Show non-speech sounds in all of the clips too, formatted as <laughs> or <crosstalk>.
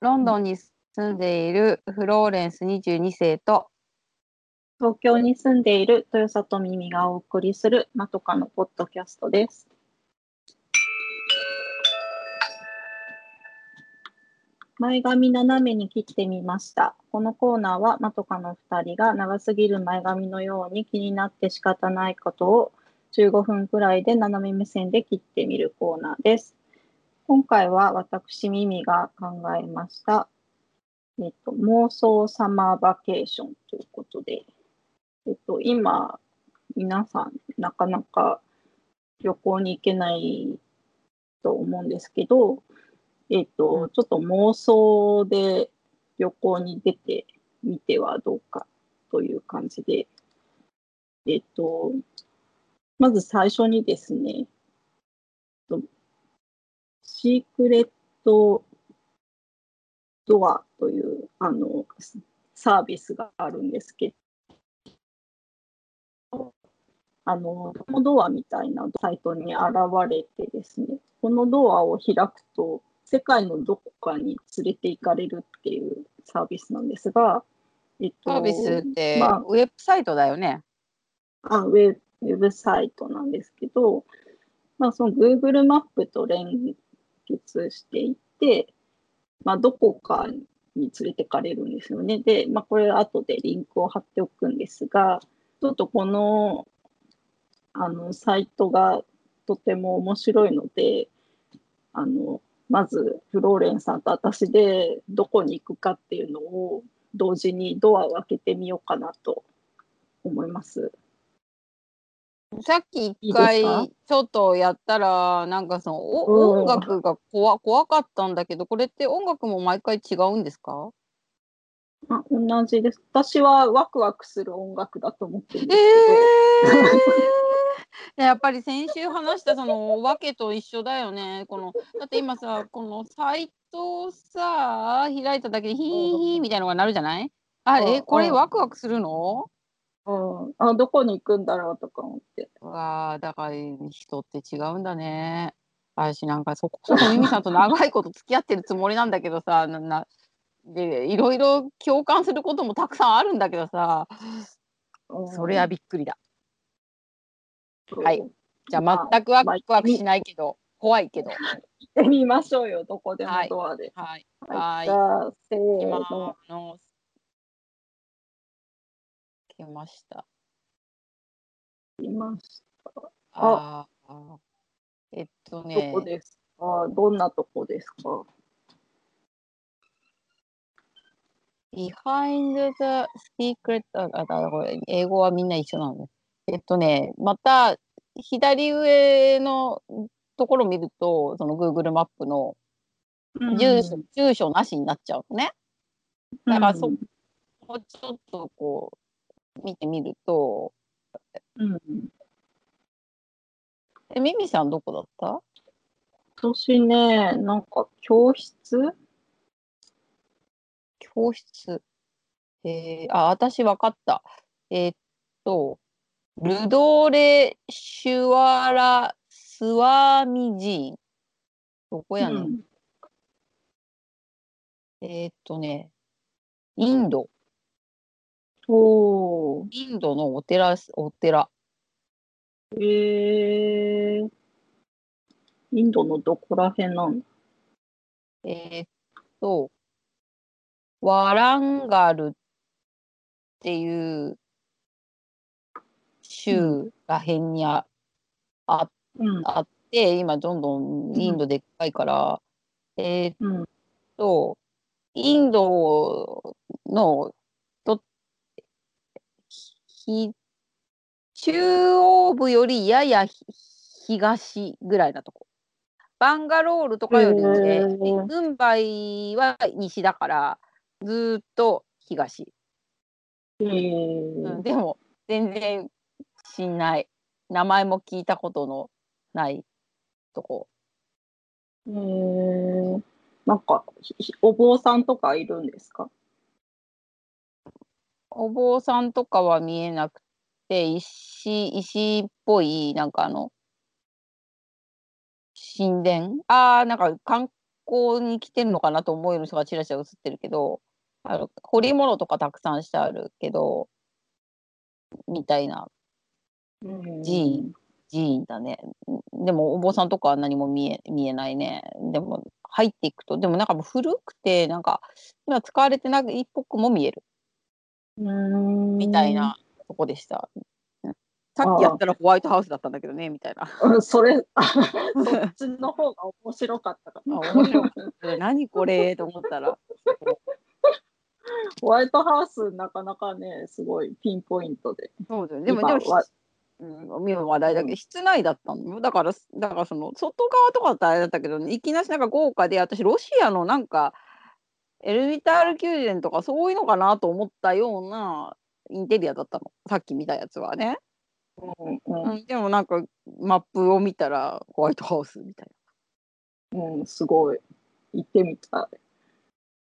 ロンドンに住んでいるフローレンス22世と東京に住んでいる豊里耳がお送りするまとかのポッドキャストです。前髪斜めに切ってみました。このコーナーはまとかの2人が長すぎる前髪のように気になって仕方ないことを15分くらいで斜め目線で切ってみるコーナーです。今回は私耳が考えました。えっと、妄想サマーバケーションということで、えっと、今、皆さん、なかなか旅行に行けないと思うんですけど、えっと、ちょっと妄想で旅行に出てみてはどうかという感じで、えっと、まず最初にですね、シークレットドアというあのサービスがあるんですけど、あのドアみたいなサイトに現れてですね、このドアを開くと、世界のどこかに連れて行かれるっていうサービスなんですが、えっと、サービスって、まあ、ウェブサイトだよね。あウェウェブサイトなんですけど、まあ、その Google マップと連結していて、まあ、どこかに連れてかれるんですよね。で、まあ、これ後でリンクを貼っておくんですが、ちょっとこのあのサイトがとても面白いので、あのまずフローレンさんと私でどこに行くかっていうのを同時にドアを開けてみようかなと思います。さっき一回ちょっとやったらなんかそのお音楽が怖怖かったんだけどこれって音楽も毎回違うんですか？あ同じです。私はワクワクする音楽だと思ってるんですけど。えー、<laughs> やっぱり先週話したそのわけと一緒だよね。このだって今さこのサイトをさ開いただけでヒーヒーみたいなのがなるじゃない？あれこれワクワクするの？うん、あどこに行くんだろうとか思って。わあだから人って違うんだね。私なんかそこそこミミさんと長いこと付き合ってるつもりなんだけどさななでいろいろ共感することもたくさんあるんだけどさ、うん、それはびっくりだ。はい。じゃあ全くワクワクしないけど、怖いけど。行ってみましょうよ、どこでもドアで。はい。はい。じゃあ、せー今の。の来ました。いました。ああ。えっとどねこ、ですか？どんなとこですか？Behind the Secret あ、あだこれ英語はみんな一緒なのね。えっとね、また左上のところを見ると、その Google マップの住所,、住所なしになっちゃうのね。だからそこをちょっとこう見てみると、うん。え、ミミさんどこだった？私ね、なんか教室？教室。えー、あ、私わかった。えーっと、ルドレ・シュワラ・スワミ寺院。どこやねん。うんえーっとね、インド。おー。インドのお寺です、お寺。えー、インドのどこら辺なん？だえーっと、ワランガルっていう州らへんにああうん。あって、今どんどんインドでっかいから、えーっうん。と、インドのとひ中央部よりややひ東ぐらいなとこ。バンガロールとかよりね、へームンバイは西だから、ずーっと東。えうーん、でも、全然しんない。名前も聞いたことのないとこ。えー、なんか、お坊さんとかいるんですか？お坊さんとかは見えなくて、石、石っぽい、なんかあの、神殿？ああ、なんか観校に来てるのかなと思える人がちらちら映ってるけど、あの彫り物とかたくさんしてあるけど、みたいな。うん。寺院寺院だね。でもお坊さんとかは何も見え見えないね。でも入っていくと、でもなんかもう古くて、なんか今使われてないっぽくも見える。うんみたいなとこでした。さっきやったらホワイトハウスだったんだけどね、みたいな。うんそれ、あ <laughs> そっちの方が面白かったかあな。面白かった。何これと思ったら。ホワイトハウス、なかなかね、すごいピンポイントで。そうだよ。でも、でも、うん、話題だけど、室内だったのよ。だから、だからその、外側とかだったらあれだったけど、いきなりなんか豪華で、私、ロシアのなんか、エルミタール宮殿とかそういうのかなと思ったようなインテリアだったの。さっき見たやつはね。うんうんうん、でもなんか、マップを見たら、ホワイトハウスみたいうん、すごい。行ってみたい。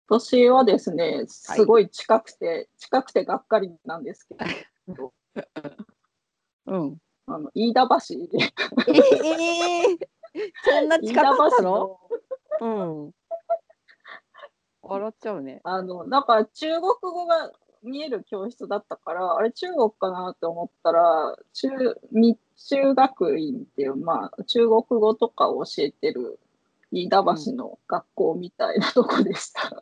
私はですね、すごい近くて、近くてがっかりなんですけど、な。<laughs> うん。あの飯田橋、ええそんな飯近かったのちゃうね。あの、なんか中国語が見える教室だったから、あれ中国かなって思ったら、中、日中学院っていう、まあ、中国語とかを教えてる飯田橋の学校みたいなとこでした。<laughs>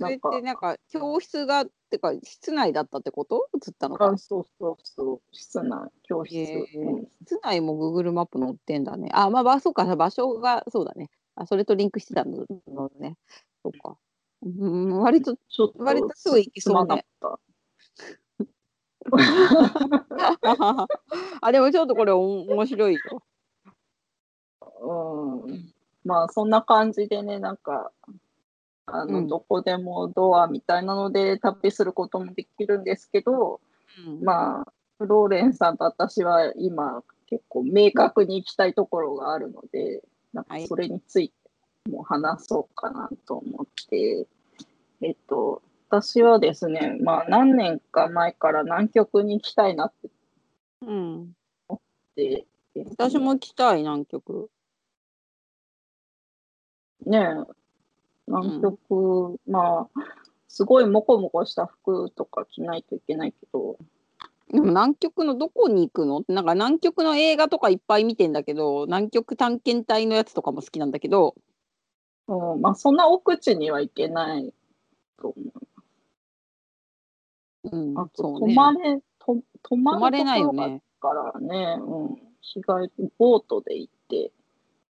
それってなんか教室がってか室内だったってこと？映ったのか？あ、そうそうそう、室内、教室。へえうん室内も Google マップ載ってんだね。あ、まあ、まあ、そうか、場所がそうだね。あ、それとリンクしてたののね。そうか。うん、割と、ちょっと割とすぐ行きそうね。あ、でもちょっとこれお面白いよ。うん、まあそんな感じでね、なんか、あの、うんどこでもドアみたいなので旅することもできるんですけど、うん、まあ、フローレンさんと私は今結構明確に行きたいところがあるので、なんかはいそれについても話そうかなと思って、えっと、私はですね、まあ何年か前から南極に行きたいなって。うん。言って。ですね、私も行きたい、南極。ねえ、南極、まあ、すごいモコモコした服とか着ないといけないけど、でも南極のどこに行くの？なんか南極の映画とかいっぱい見てんだけど、南極探検隊のやつとかも好きなんだけど、うん、まあ、そんな奥地には行けないと思うんう。あ、と。泊まれ、と泊ま泊まれないよるね。からね、うん、日帰り、ボートで行って、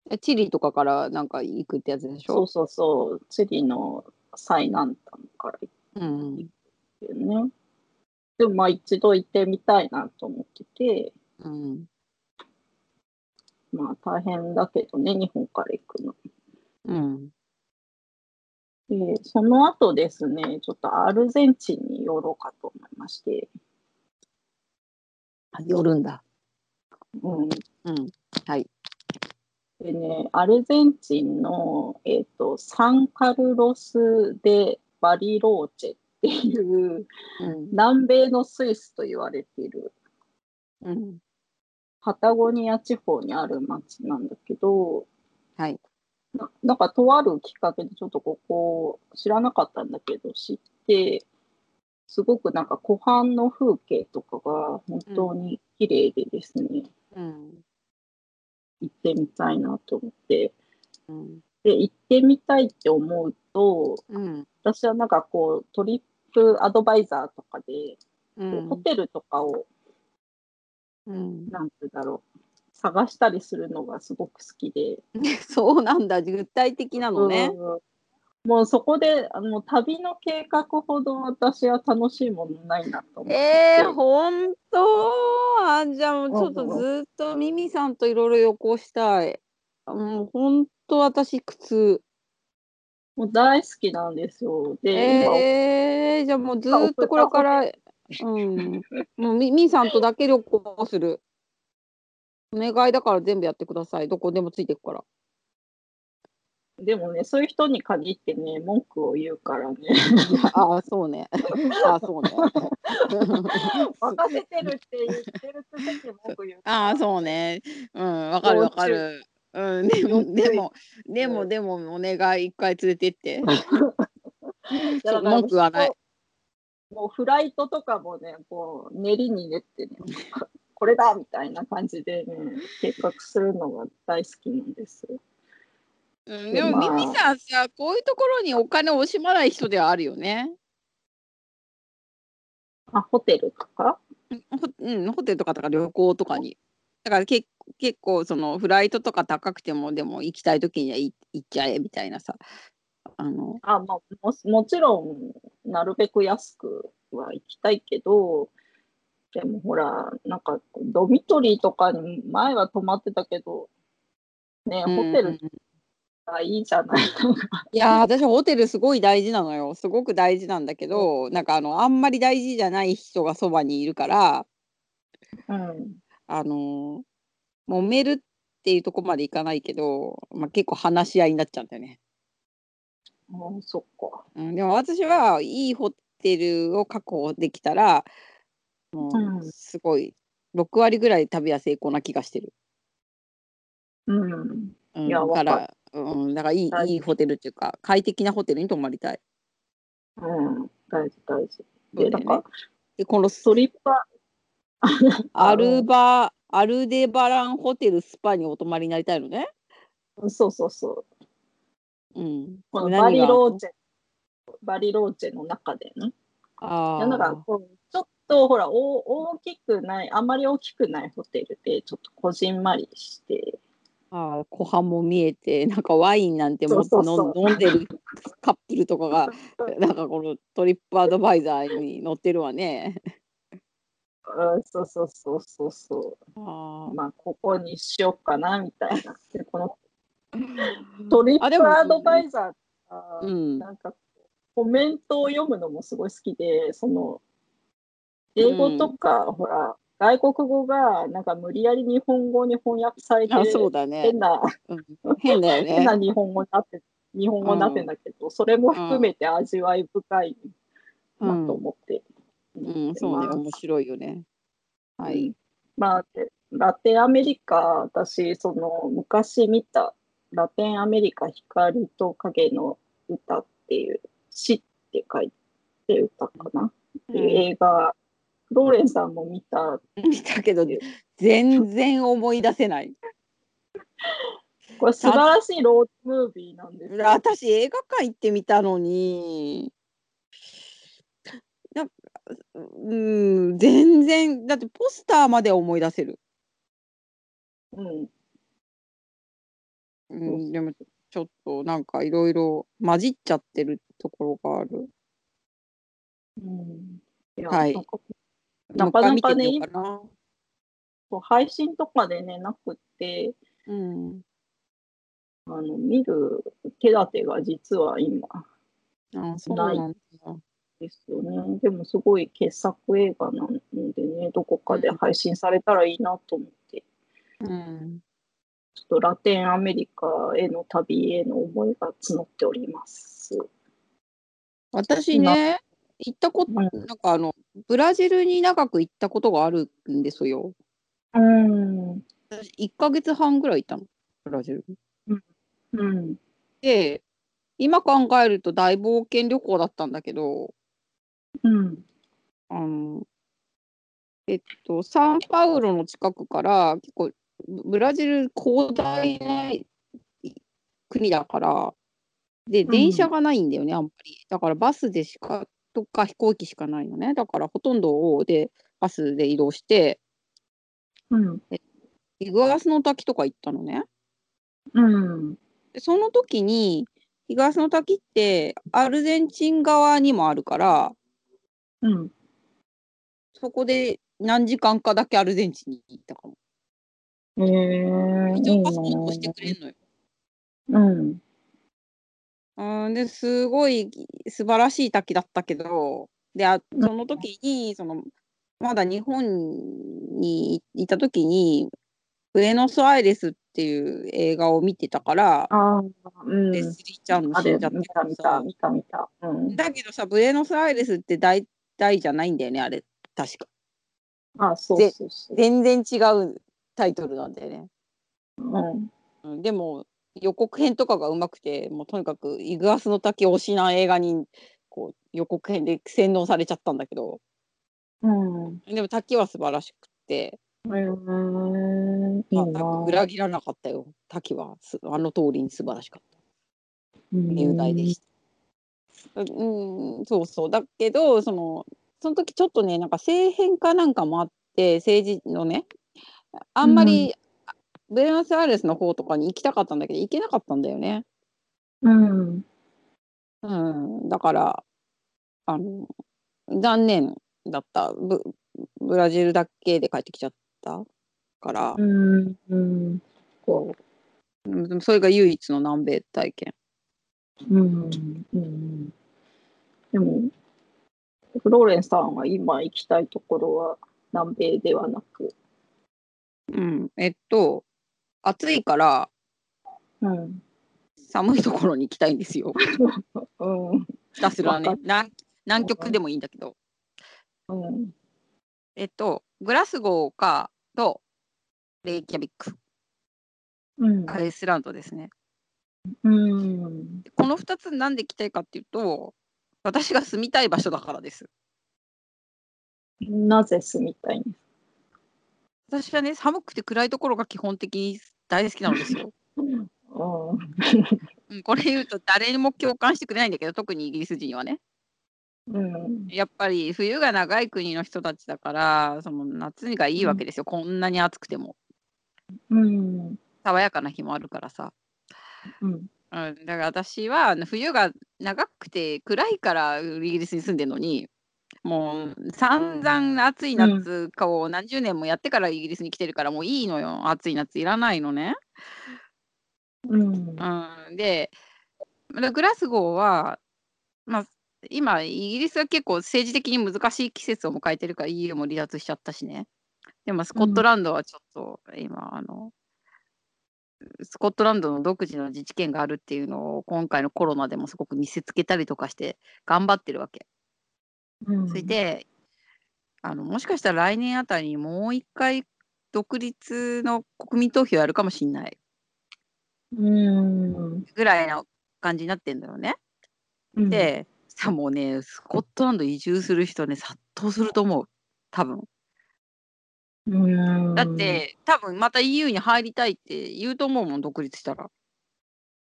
えチリとかからなんか行くってやつでしょ？そうそうそう、チリの最南端から行うん。ってね。でもまあ一度行ってみたいなと思ってて、うん。まあ大変だけどね、日本から行くの。うん。で、その後ですね、ちょっとアルゼンチンに寄ろうかと思いまして、あ寄るんだ。うん。うん。はい。でね、アルゼンチンの、えっと、サンカルロス・デ・バリローチェっていううん。南米のスイスと言われているうん。パタゴニア地方にある町なんだけど、はい。ななんかとあるきっかけでちょっとここ知らなかったんだけど知ってすごくなんか湖畔の風景とかが本当に綺麗でですね、うん。行ってみたいなと思ってうん。で行ってみたいって思うとうん。私はなんかこうトリップアドバイザーとかで、う。んホテルとかをうん、なんて言うんだろう探したりするのがすごく好きで。<laughs> そうなんだ。具体的なのね。うんもうそこであの旅の計画ほど私は楽しいものないなと思って。えー、ほんとあじゃあもうちょっとずっとミミさんといろいろ旅行したい。もうほんと私苦痛。もう大好きなんですよ。で、えー、じゃあもうずっとこれから、うん、もうミミさんとだけ旅行する。お願いだから全部やってください。どこでもついていくから。今でもね、そういう人に限ってね、文句を言うからね、<laughs> ああ、そうね。<laughs> ああ、そうね。<laughs> 任せてるって言ってるくせに文句言うから。ああ、そうね。うん、わかるわかる。うん、でも、でも、でも、でも、お願い、一回連れてって。文句はない。もうフライトとかもね、こう練りに練ってね、これだみたいな感じでね、計画するのが大好きなんです。うん、でも、ミミさんさ、こういうところにお金を惜しまない人ではあるよね。あ、ホテルとか？ほうん、ホテルとかとか旅行とかに。だからけ結構そのフライトとか高くてもでも行きたい時には行行っちゃえみたいなさ。あのあ、まあ、ももちろん、なるべく安くは行きたいけど、でもほら、なんか、ドミトリーとかに前は泊まってたけど、ね、ホテルがいいじゃないのか。いやー私ホテルすごい大事なのよすごく大事なんだけど、なんかあのあんまり大事じゃない人がそばにいるからうん。あのー揉めるっていうとこまでいかないけど、まあ、結構話し合いになっちゃうんだよね。あそっか。うん、でも私はいいホテルを確保できたらすごい6割ぐらい旅は成功な気がしてる。うん。うん、いやだからうん、だからいいいいホテルっていうか快適なホテルに泊まりたい。うん。大事、大事。で、だか、でこのストリッパ <laughs> アルバアルデバランホテルスパにお泊まりになりたいのね。ー、そうそうそう。うん。このバリローチェ、バリローチェの中でね。あいやなんかーこうちょっとほらお大きくないあんまり大きくないホテルでちょっとこじんまりして。あー湖畔も見えてなんかワインなんてもそうそうそう。飲んでる <laughs> カップルとかが <laughs> なんかこのトリップアドバイザーに載ってるわね。うんそうそうそうそうそあうまあここにしようかなみたいな。でこの <laughs> トリップアドバイザーがうん。なんかコメントを読むのもすごい好きでその英語とか、ほら外国語がなんか無理やり日本語に翻訳されてあそうだね変。なうん変だよ <laughs> 変なね。日本語になって、日本語になってんだけど、それも含めて味わい深いなと思って。うん、そうね、まあ面白いよね。はい。まあ、でラテンアメリカ、私、その昔見たラテンアメリカ光と影の歌っていう、詩って書いて歌かな、っていう映画、フローレンさんも見た。見たけど全然思い出せない。これ素晴らしいロードムービーなんですよ。私映画館行ってみたのになんかうん全然だってポスターまで思い出せる、うん。うん、でもちょっとなんかいろいろ混じっちゃってるところがあるうん、いやはいなんかなかねもう一回見てみようかなこう配信とかでね、なくって、うんあの見る手立てが実は今なんだですよね。でもすごい傑作映画なのでね、どこかで配信されたらいいなと思って、うんちょっとラテンアメリカへの旅への思いが募っております。私ね行ったことうん。なんかあのブラジルに長く行ったことがあるんですよ。うん。私1ヶ月半ぐらい行ったの。ブラジルに。うん。で今考えると大冒険旅行だったんだけどうん。あのえっとサンパウロの近くから結構ブブラジル広大な国だからでん。電車がないんだよね、あんまり。だからバスでしかとか飛行機しかないのねだからほとんどをでバスで移動してうん。イグアスの滝とか行ったのねうん。でその時にイグアスの滝ってアルゼンチン側にもあるからうん。そこで何時間かだけアルゼンチンに行ったかも。えー、一応パスポートしてくれんのよ。うん。うん、ですごい素晴らしい滝だったけどであその時にそのまだ日本にいた時にブエノスアイレスっていう映画を見てたから、ああ、うん。レスリーちゃんの死んじゃった見た見た見た見た。うん。だけどさブエノスアイレスって大体じゃないんだよねあれ確かあそうでそうそう。全然違うタイトルなんだよね。うん。うん、でも予告編とかがうまくてもうとにかくイグアスの滝推しな映画にこう予告編で洗脳されちゃったんだけど。うん。でも滝は素晴らしくて、えー、いいまあ、な。裏切らなかったよ。滝はすあの通りに素晴らしかった。うん雄大でした。うん、そうそう。だけどそのその時ちょっとねなんか政変かなんかもあって政治のねあんまり、ブエノスアイレスの方とかに行きたかったんだけど行けなかったんだよね。うん。うん、だからあの残念だったブブラジルだけで帰ってきちゃったから、うん。うん。こうそれが唯一の南米体験。う。うん。うん。でも、フローレンさんは今行きたいところは南米ではなく、うん、えっと暑いからうん。寒いところに行きたいんですよ。<laughs> うん。ひたすらね南南極でもいいんだけど、うん。えっとグラスゴーかとレイキャビックうん。アイスランドですね。うん。この2つなんで行きたいかっていうと私が住みたい場所だからです。なぜ住みたいんです私はね寒くて暗いところが基本的に大好きなんですよ。うん。うん、これ言うと誰にも共感してくれないんだけど特にイギリス人はねうん。やっぱり冬が長い国の人たちだからその夏がいいわけですよ、こんなに暑くてもうん。爽やかな日もあるからさ。うん。うん、だから私は冬が長くて暗いからイギリスに住んでるのにもう散々暑い夏かを何十年もやってからイギリスに来てるからもういいのよ暑い夏いらないのね。うん。うん、でまグラスゴーは、まあ、今イギリスは結構政治的に難しい季節を迎えてるから EU も離脱しちゃったしね。でもスコットランドはちょっと今、あのスコットランドの独自の自治権があるっていうのを今回のコロナでもすごく見せつけたりとかして頑張ってるわけ。うん。それであのもしかしたら来年あたりにもう一回独立の国民投票やるかもしんないうん。ぐらいの感じになってんだよね。うん、で、さもうね、スコットランド移住する人ね、殺到すると思う。多分。うん、だっ、て、多分また EU に入りたいって言うと思うもん、独立したら。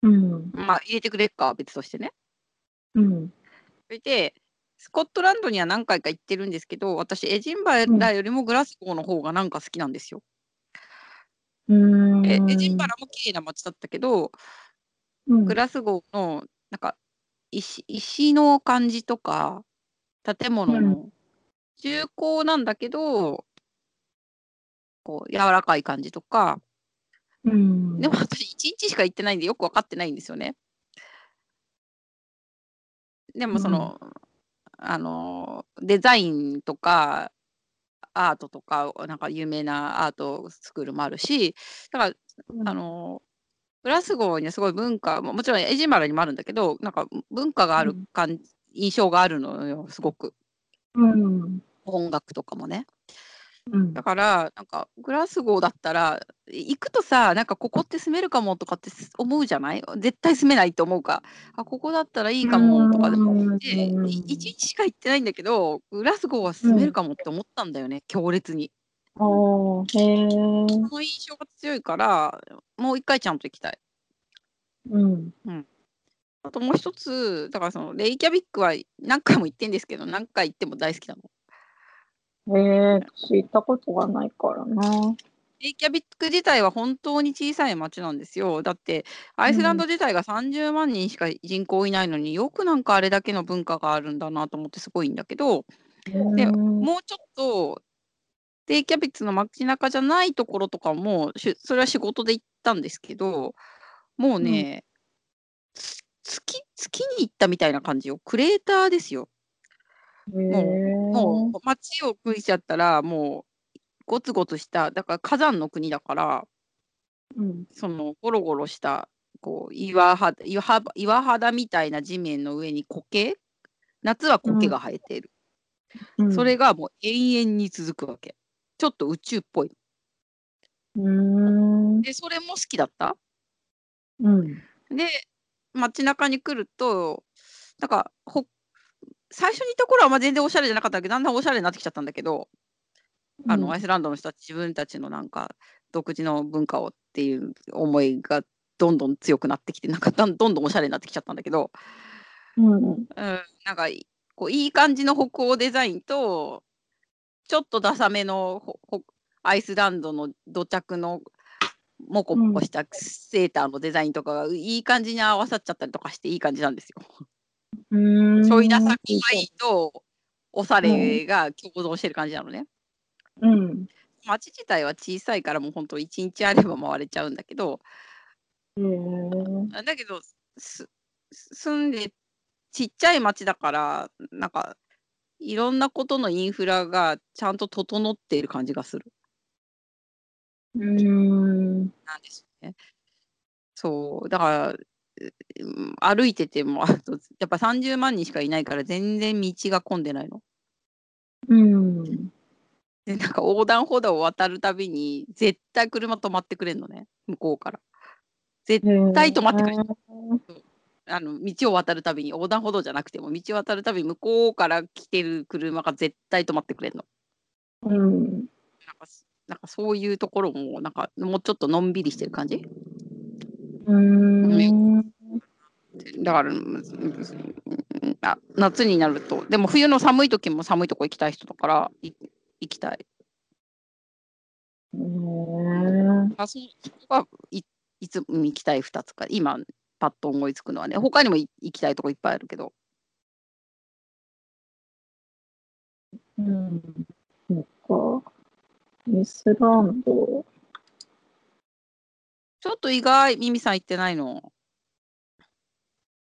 うん。まあ、入れてくれっか、別としてね。うん。それで、スコットランドには何回か行ってるんですけど、私、エジンバラよりもグラスゴーの方がなんか好きなんですよ。うん。えエジンバラも綺麗な街だったけど、うん、グラスゴーのなんか石石の感じとか建物の重厚なんだけど、こう柔らかい感じとかうん。でも私1日しか行ってないんでよく分かってないんですよね。でもその、あのデザインとかアートとかなんか有名なアートスクールもあるしだからうん、あのグラスゴーにはすごい文化ももちろんエジンバラにもあるんだけどなんか文化がある感、印象があるのよすごく。うん。音楽とかもねうん。だからなんかグラスゴーだったら行くとさなんかここって住めるかもとかって思うじゃない？絶対住めないと思うか。あここだったらいいかもとかでもうんで1日しか行ってないんだけどグラスゴーは住めるかもって思ったんだよね、強烈に。その印象が強いからもう一回ちゃんと行きたい。うん。あともう一つ、だからそのレイキャビックは何回も行ってんですけど、何回行っても大好きなの。へえ、私行ったことがないからな。レイキャビック自体は本当に小さい町なんですよ。だって、アイスランド自体が30万人しか人口いないのによくなんかあれだけの文化があるんだなと思ってすごいんだけど、でうんもうちょっと、レイキャビックの街中じゃないところとかも、しそれは仕事で行ったんですけど、もうね、つ月月に行ったみたいな感じよ。クレーターですよ。へえ。もう街を向いちゃったらもうゴツゴツしただから火山の国だからうん。そのゴロゴロしたこう岩肌岩肌岩肌みたいな地面の上に苔夏は苔が生えている、うんそれがもう永遠に続くわけちょっと宇宙っぽいうん。でそれも好きだったうん。で、街中に来ると、なんか、ほ最初にいた頃はまあ全然おしゃれじゃなかったけど、だんだんおしゃれになってきちゃったんだけど、あの、アイスランドの人たち、自分たちのなんか、独自の文化をっていう思いがどんどん強くなってきて、なんかどんどんおしゃれになってきちゃったんだけど、うん。うん、なんかいこういい感じの北欧デザインとちょっとダサめのアイスランドの土着のモコモコしたセーターのデザインとかがいい感じに合わさっちゃったりとかしていい感じなんですよ。うん。ちょいダサ可愛いとおしゃれが共存してる感じなのね。うん。街自体は小さいからもう本当1日あれば回れちゃうんだけどへーだけどす住んでちっちゃい町だからなんかいろんなことのインフラがちゃんと整っている感じがするうん。なんですよね。そうだからうん歩いててもあとやっぱ30万人しかいないから全然道が混んでないの。うん。でなんか横断歩道を渡るたびに絶対車止まってくれんのね向こうから。絶対止まってくれるあの道を渡るたびに横断歩道じゃなくても道を渡るたびに向こうから来てる車が絶対止まってくれるの。うん。なんかすなんかそういうところもなんかもうちょっとのんびりしてる感じ？うん。だからあ夏になるとでも冬の寒い時も寒いとこ行きたい人だからい行きたい。うん。あそそこがいいつうん行きたい2つか今パッと思いつくのはね他にもい行きたいとこいっぱいあるけどうん。そっか。イスランド。ちょっと意外ミミさん行ってないの？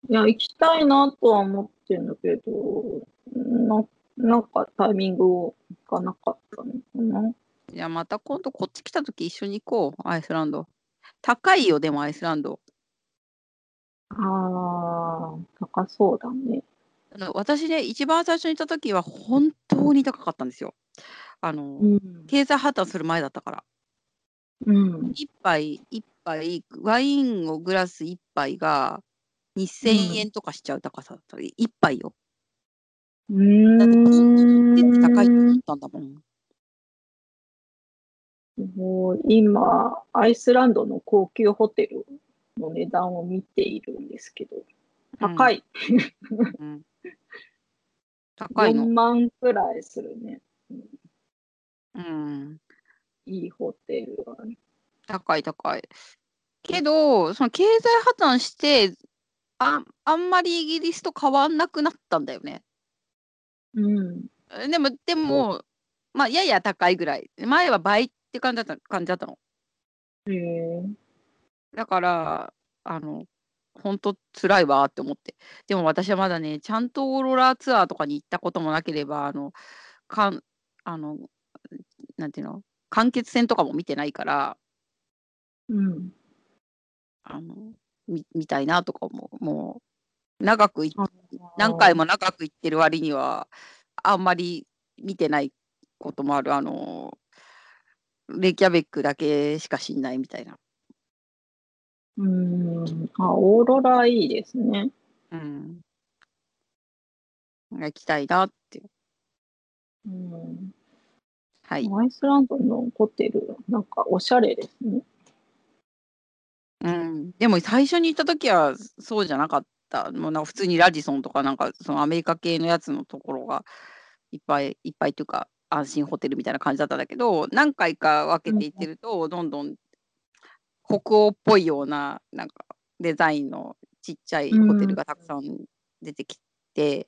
いや、行きたいなとは思ってんだけど、ななんかタイミングがなかったのかな。じゃあまた今度こっち来た時一緒に行こうアイスランド高いよでもアイスランドああ、高そうだね。あの私ね一番最初に行った時は本当に高かったんですよあの、うん。経済破綻する前だったからうん。一杯一杯ワインをグラス一杯が2000円とかしちゃう高さだった、一杯ようーだってん。全然高いと思ったんだもんもう今、アイスランドの高級ホテルの値段を見ているんですけど、高い。うん <laughs> 高いの4万くらいするね。うんいいホテルはね。高い高い。けど、その経済破綻して、ああんまりイギリスと変わんなくなったんだよね。うん。でも、でも、まあ、やや高いぐらい。前は倍って感じだった感じだったの。へえ。だから、あの、本当辛いわって思って。でも私はまだね、ちゃんとオーロラツアーとかに行ったこともなければ、あの、かん、あの、なんていうの、間欠泉とかも見てないから、うん。あの、み見たいなとか思う。もう、長くい何回も長く行ってる割には、あんまり見てないこともある。あの、レイキャベックだけしか知んないみたいな。うん。あ、オーロラいいですね。うん。行きたいなって。うん。はい。アイスランドのホテル、なんかおしゃれですね。うん。でも最初に行った時はそうじゃなかった。もうなんか普通にラジソンとかなんかそのアメリカ系のやつのところがいっぱいいっぱいというか安心ホテルみたいな感じだったんだけど何回か分けていってるとどんどん北欧っぽいようななんかデザインのちっちゃいホテルがたくさん出てきて、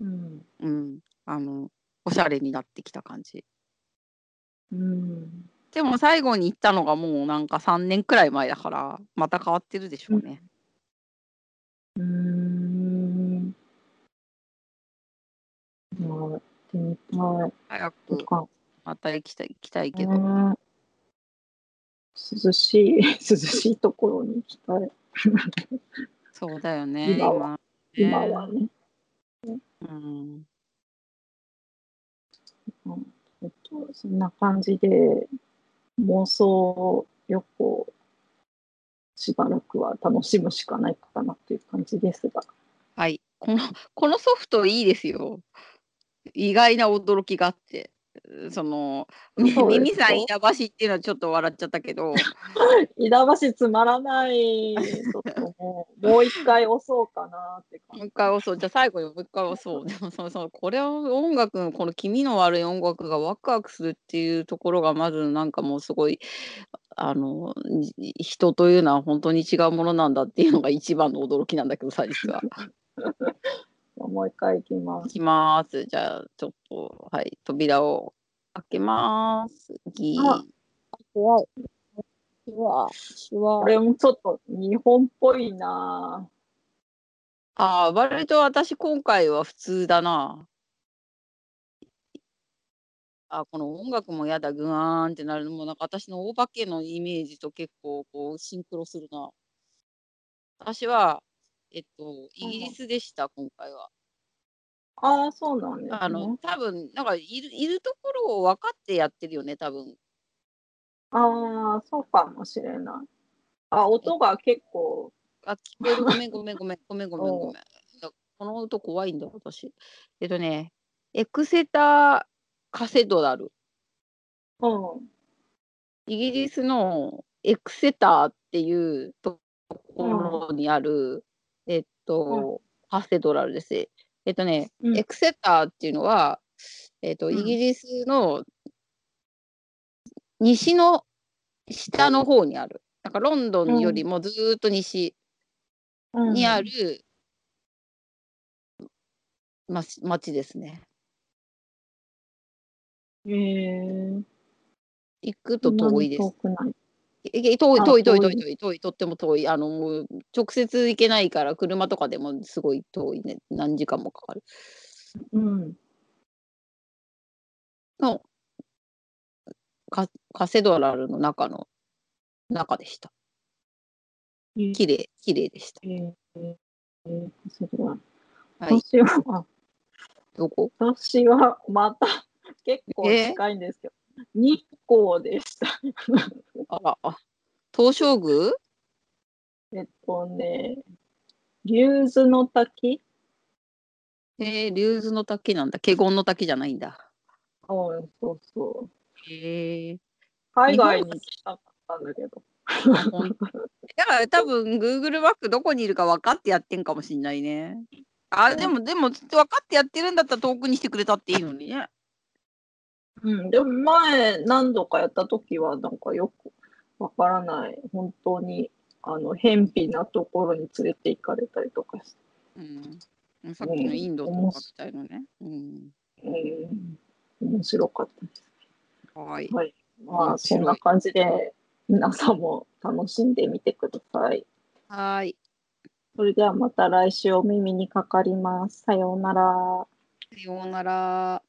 うん。うん、あのおしゃれになってきた感じ。うん。でも最後に行ったのがもうなんか3年くらい前だからまた変わってるでしょうね。うん。まあ、行ってみたい。早くまた行きたい行きたいけど。ね涼しい、<laughs> 涼しいところに行きたい。そうだよね、今は今はね。うん。うんえっと、そんな感じで妄想旅行しばらくは楽しむしかないかなという感じですが。はい。このこのソフトいいですよ。意外な驚きがあって。その、耳さんか板橋っていうのはちょっと笑っちゃったけど、<laughs> 板橋つまらない。ちょっともう、もう一回押そうかなって。もう一回押そう。じゃあ最後にもう一回押そう。でもそのそのこれを音楽のこの気味の悪い音楽がワクワクするっていうところがまずなんかもうすごいあのじ人というのは本当に違うものなんだっていうのが一番の驚きなんだけどさ実は。<laughs> もう一回いきます。いきます。じゃあちょっとはい扉を開けます。ギー。あ怖い。シュワシュワこれもちょっと日本っぽいなああ、割と私今回は普通だな。あ、この音楽もやだ、グワーンってなるのも、なんか私のお化けのイメージと結構こうシンクロするな。私は、えっと、イギリスでした、今回は。ああ、そうなんですあの、ね。多分なんかいる、いるところを分かってやってるよね、多分。ああ、そうかもしれない。あ、音が結構、あ、聞こえる。ごめん、ごめん、ごめん、ごめん、ごめん、ごめん。<laughs> だこの音怖いんだ、私。えっとね、エクセターカセドラル。うん。イギリスのエクセターっていうところにある、えっと、カセドラルです。えっとね、うんエクセターっていうのは、えっと、うんイギリスの西の下の方にある。なんかロンドンよりもずーっと西うんにある、ま、町ですね。へえ。行くと遠いです。遠くない。いい遠いあ遠い遠い遠い遠い。遠いとっても遠い。あのもう直接行けないから車とかでもすごい遠いね。何時間もかかる。うん。のカカセドラルの中の中でした。へ綺麗綺麗でした。え。それははい。私は、どこ？私はまた結構近いんですけど、日光でした。あらあ東照宮？えっとね、竜頭の滝？えー、竜頭の滝なんだ。華厳の滝じゃないんだ。うん、そうそう。へえ海外に行きたかったんだけど。だから多分 Google マップどこにいるか分かってやってんかもしんないね。あでもでも分かってやってるんだったら遠くにしてくれたっていいのにねうん、でも前何度かやった時はなんかよくわからない本当にあの偏僻なところに連れて行かれたりとかして、うん、さっきのインドとかみたいのね。うん。うん、面白かったです。はい。はい、まあそんな感じで皆さんも楽しんでみてください。はい。それではまた来週お耳にかかります。さようなら。さようなら。